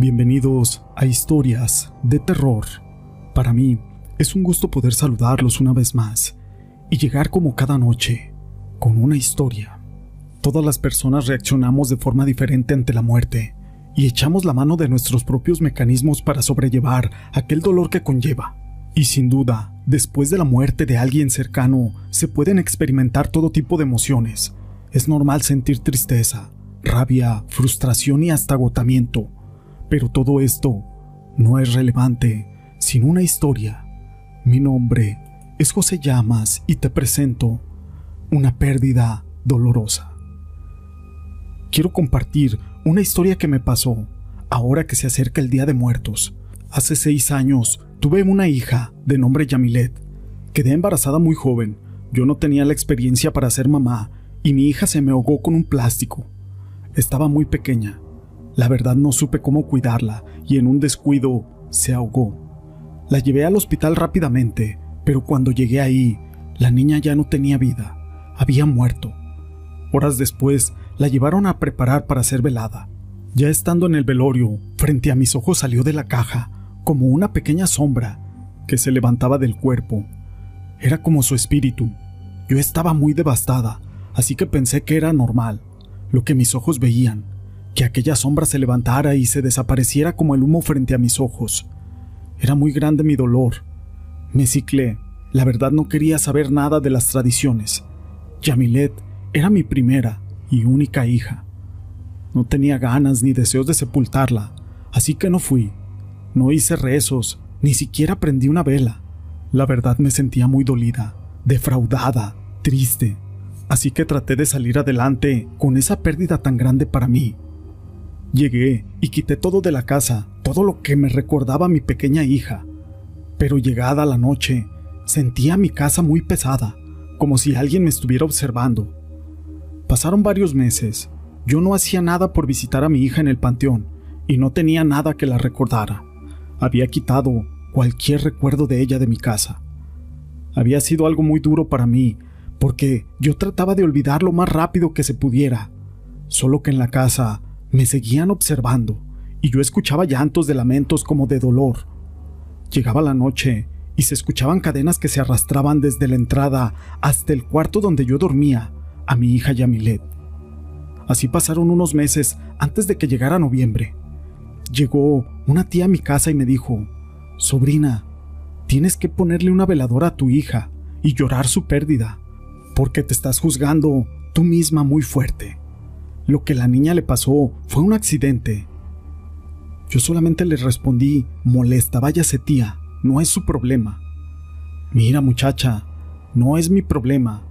Bienvenidos a Historias de Terror. Para mí es un gusto poder saludarlos una vez más y llegar como cada noche con una historia. Todas las personas reaccionamos de forma diferente ante la muerte y echamos la mano de nuestros propios mecanismos para sobrellevar aquel dolor que conlleva. Y sin duda, después de la muerte de alguien cercano, se pueden experimentar todo tipo de emociones. Es normal sentir tristeza, rabia, frustración y hasta agotamiento pero todo esto no es relevante sin una historia. Mi nombre es José Llamas y te presento una pérdida dolorosa. Quiero compartir una historia que me pasó ahora que se acerca el Día de Muertos. Hace seis años tuve una hija de nombre Yamilet. Quedé embarazada muy joven. Yo no tenía la experiencia para ser mamá y mi hija se me ahogó con un plástico. Estaba muy pequeña la verdad no supe cómo cuidarla y en un descuido se ahogó. La llevé al hospital rápidamente, pero cuando llegué ahí, la niña ya no tenía vida, había muerto. Horas después, la llevaron a preparar para ser velada. Ya estando en el velorio, frente a mis ojos salió de la caja como una pequeña sombra que se levantaba del cuerpo. Era como su espíritu. Yo estaba muy devastada, así que pensé que era normal, lo que mis ojos veían que aquella sombra se levantara y se desapareciera como el humo frente a mis ojos. Era muy grande mi dolor. Me ciclé. La verdad no quería saber nada de las tradiciones. Yamilet era mi primera y única hija. No tenía ganas ni deseos de sepultarla, así que no fui. No hice rezos, ni siquiera prendí una vela. La verdad me sentía muy dolida, defraudada, triste, así que traté de salir adelante con esa pérdida tan grande para mí. Llegué y quité todo de la casa, todo lo que me recordaba a mi pequeña hija. Pero llegada la noche, sentía mi casa muy pesada, como si alguien me estuviera observando. Pasaron varios meses. Yo no hacía nada por visitar a mi hija en el panteón y no tenía nada que la recordara. Había quitado cualquier recuerdo de ella de mi casa. Había sido algo muy duro para mí, porque yo trataba de olvidar lo más rápido que se pudiera. Solo que en la casa me seguían observando y yo escuchaba llantos de lamentos como de dolor. Llegaba la noche y se escuchaban cadenas que se arrastraban desde la entrada hasta el cuarto donde yo dormía, a mi hija Yamilet. Así pasaron unos meses antes de que llegara noviembre. Llegó una tía a mi casa y me dijo, Sobrina, tienes que ponerle una veladora a tu hija y llorar su pérdida, porque te estás juzgando tú misma muy fuerte. Lo que la niña le pasó fue un accidente. Yo solamente le respondí, molesta, váyase tía, no es su problema. Mira muchacha, no es mi problema,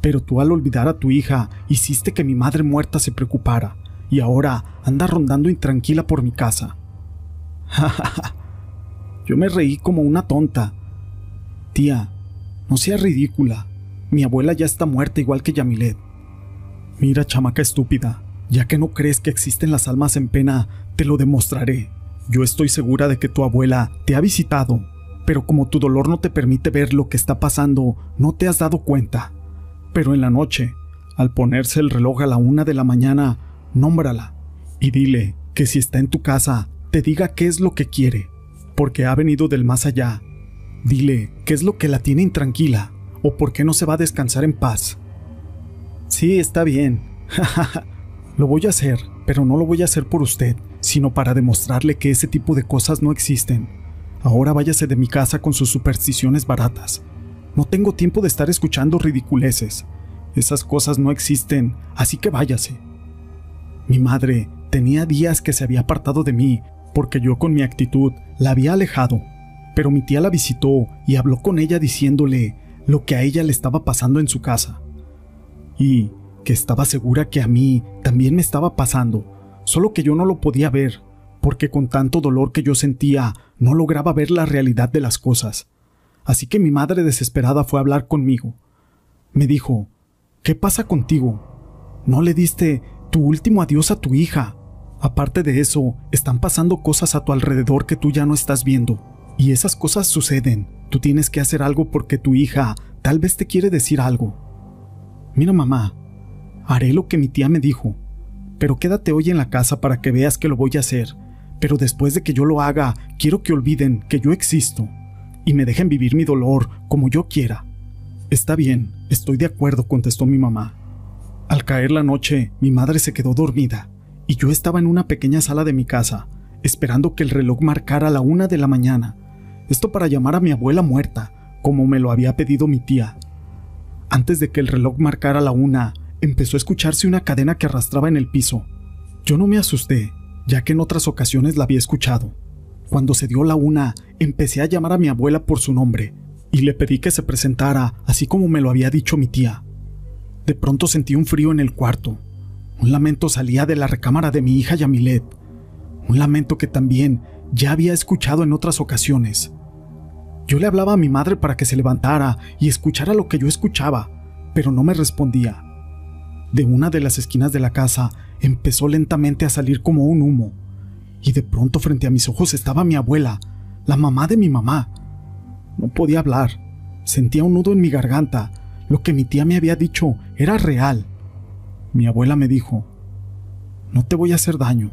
pero tú al olvidar a tu hija hiciste que mi madre muerta se preocupara y ahora anda rondando intranquila por mi casa. Yo me reí como una tonta. Tía, no seas ridícula. Mi abuela ya está muerta igual que Yamilet. Mira, chamaca estúpida, ya que no crees que existen las almas en pena, te lo demostraré. Yo estoy segura de que tu abuela te ha visitado, pero como tu dolor no te permite ver lo que está pasando, no te has dado cuenta. Pero en la noche, al ponerse el reloj a la una de la mañana, nómbrala y dile que si está en tu casa, te diga qué es lo que quiere, porque ha venido del más allá. Dile qué es lo que la tiene intranquila o por qué no se va a descansar en paz. Sí, está bien. lo voy a hacer, pero no lo voy a hacer por usted, sino para demostrarle que ese tipo de cosas no existen. Ahora váyase de mi casa con sus supersticiones baratas. No tengo tiempo de estar escuchando ridiculeces. Esas cosas no existen, así que váyase. Mi madre tenía días que se había apartado de mí, porque yo con mi actitud la había alejado, pero mi tía la visitó y habló con ella diciéndole lo que a ella le estaba pasando en su casa y que estaba segura que a mí también me estaba pasando, solo que yo no lo podía ver, porque con tanto dolor que yo sentía no lograba ver la realidad de las cosas. Así que mi madre desesperada fue a hablar conmigo. Me dijo, ¿qué pasa contigo? ¿No le diste tu último adiós a tu hija? Aparte de eso, están pasando cosas a tu alrededor que tú ya no estás viendo. Y esas cosas suceden. Tú tienes que hacer algo porque tu hija tal vez te quiere decir algo. Mira mamá, haré lo que mi tía me dijo, pero quédate hoy en la casa para que veas que lo voy a hacer, pero después de que yo lo haga, quiero que olviden que yo existo y me dejen vivir mi dolor como yo quiera. Está bien, estoy de acuerdo, contestó mi mamá. Al caer la noche, mi madre se quedó dormida y yo estaba en una pequeña sala de mi casa, esperando que el reloj marcara la una de la mañana. Esto para llamar a mi abuela muerta, como me lo había pedido mi tía. Antes de que el reloj marcara la una, empezó a escucharse una cadena que arrastraba en el piso. Yo no me asusté, ya que en otras ocasiones la había escuchado. Cuando se dio la una, empecé a llamar a mi abuela por su nombre y le pedí que se presentara, así como me lo había dicho mi tía. De pronto sentí un frío en el cuarto. Un lamento salía de la recámara de mi hija Yamilet. Un lamento que también ya había escuchado en otras ocasiones. Yo le hablaba a mi madre para que se levantara y escuchara lo que yo escuchaba, pero no me respondía. De una de las esquinas de la casa empezó lentamente a salir como un humo, y de pronto frente a mis ojos estaba mi abuela, la mamá de mi mamá. No podía hablar, sentía un nudo en mi garganta, lo que mi tía me había dicho era real. Mi abuela me dijo, no te voy a hacer daño,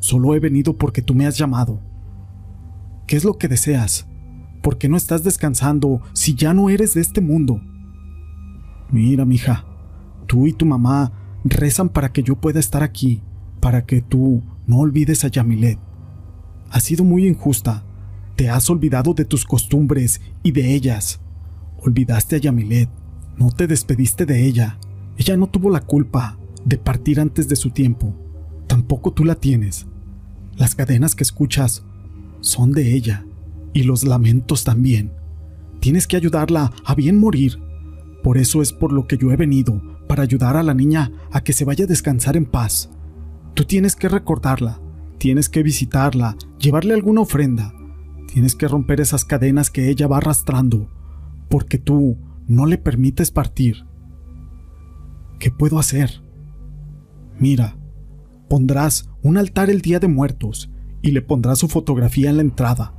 solo he venido porque tú me has llamado. ¿Qué es lo que deseas? ¿Por qué no estás descansando si ya no eres de este mundo? Mira, mija, tú y tu mamá rezan para que yo pueda estar aquí, para que tú no olvides a Yamilet. Has sido muy injusta. Te has olvidado de tus costumbres y de ellas. Olvidaste a Yamilet. No te despediste de ella. Ella no tuvo la culpa de partir antes de su tiempo. Tampoco tú la tienes. Las cadenas que escuchas son de ella. Y los lamentos también. Tienes que ayudarla a bien morir. Por eso es por lo que yo he venido, para ayudar a la niña a que se vaya a descansar en paz. Tú tienes que recordarla, tienes que visitarla, llevarle alguna ofrenda, tienes que romper esas cadenas que ella va arrastrando, porque tú no le permites partir. ¿Qué puedo hacer? Mira, pondrás un altar el día de muertos y le pondrás su fotografía en la entrada.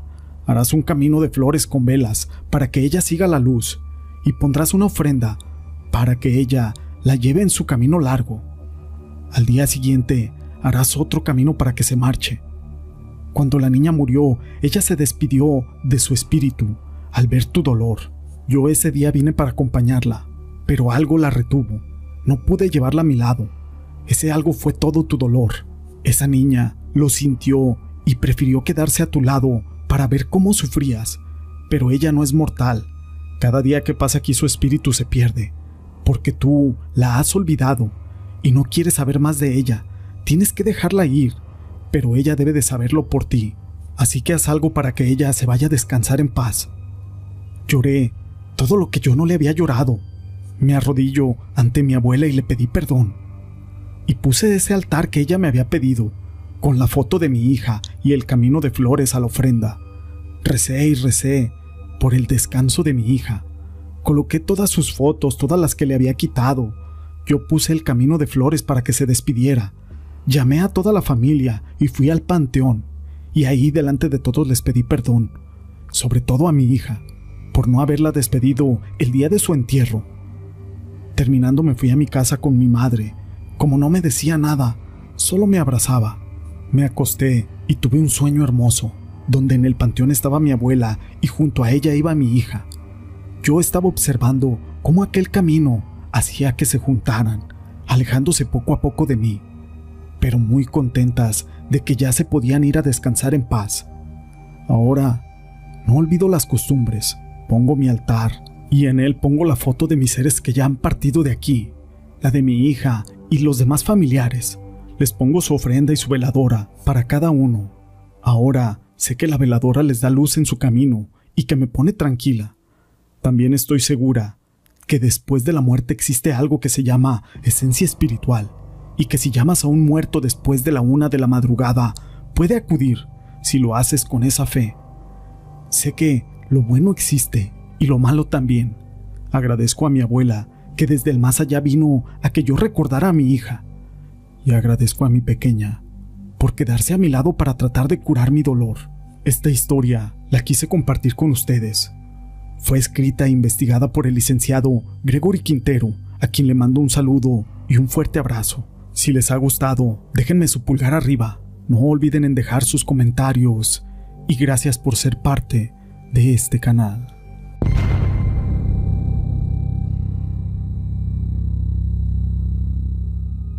Harás un camino de flores con velas para que ella siga la luz y pondrás una ofrenda para que ella la lleve en su camino largo. Al día siguiente harás otro camino para que se marche. Cuando la niña murió, ella se despidió de su espíritu al ver tu dolor. Yo ese día vine para acompañarla, pero algo la retuvo. No pude llevarla a mi lado. Ese algo fue todo tu dolor. Esa niña lo sintió y prefirió quedarse a tu lado para ver cómo sufrías. Pero ella no es mortal. Cada día que pasa aquí su espíritu se pierde porque tú la has olvidado y no quieres saber más de ella. Tienes que dejarla ir, pero ella debe de saberlo por ti, así que haz algo para que ella se vaya a descansar en paz. Lloré todo lo que yo no le había llorado. Me arrodillo ante mi abuela y le pedí perdón. Y puse ese altar que ella me había pedido, con la foto de mi hija y el camino de flores a la ofrenda. Recé y recé por el descanso de mi hija, Coloqué todas sus fotos, todas las que le había quitado. Yo puse el camino de flores para que se despidiera. Llamé a toda la familia y fui al panteón. Y ahí delante de todos les pedí perdón, sobre todo a mi hija, por no haberla despedido el día de su entierro. Terminando me fui a mi casa con mi madre. Como no me decía nada, solo me abrazaba. Me acosté y tuve un sueño hermoso, donde en el panteón estaba mi abuela y junto a ella iba mi hija. Yo estaba observando cómo aquel camino hacía que se juntaran, alejándose poco a poco de mí, pero muy contentas de que ya se podían ir a descansar en paz. Ahora, no olvido las costumbres, pongo mi altar y en él pongo la foto de mis seres que ya han partido de aquí, la de mi hija y los demás familiares. Les pongo su ofrenda y su veladora para cada uno. Ahora sé que la veladora les da luz en su camino y que me pone tranquila. También estoy segura que después de la muerte existe algo que se llama esencia espiritual y que si llamas a un muerto después de la una de la madrugada, puede acudir si lo haces con esa fe. Sé que lo bueno existe y lo malo también. Agradezco a mi abuela que desde el más allá vino a que yo recordara a mi hija. Y agradezco a mi pequeña por quedarse a mi lado para tratar de curar mi dolor. Esta historia la quise compartir con ustedes fue escrita e investigada por el licenciado Gregory Quintero, a quien le mando un saludo y un fuerte abrazo. Si les ha gustado, déjenme su pulgar arriba, No olviden en dejar sus comentarios y gracias por ser parte de este canal.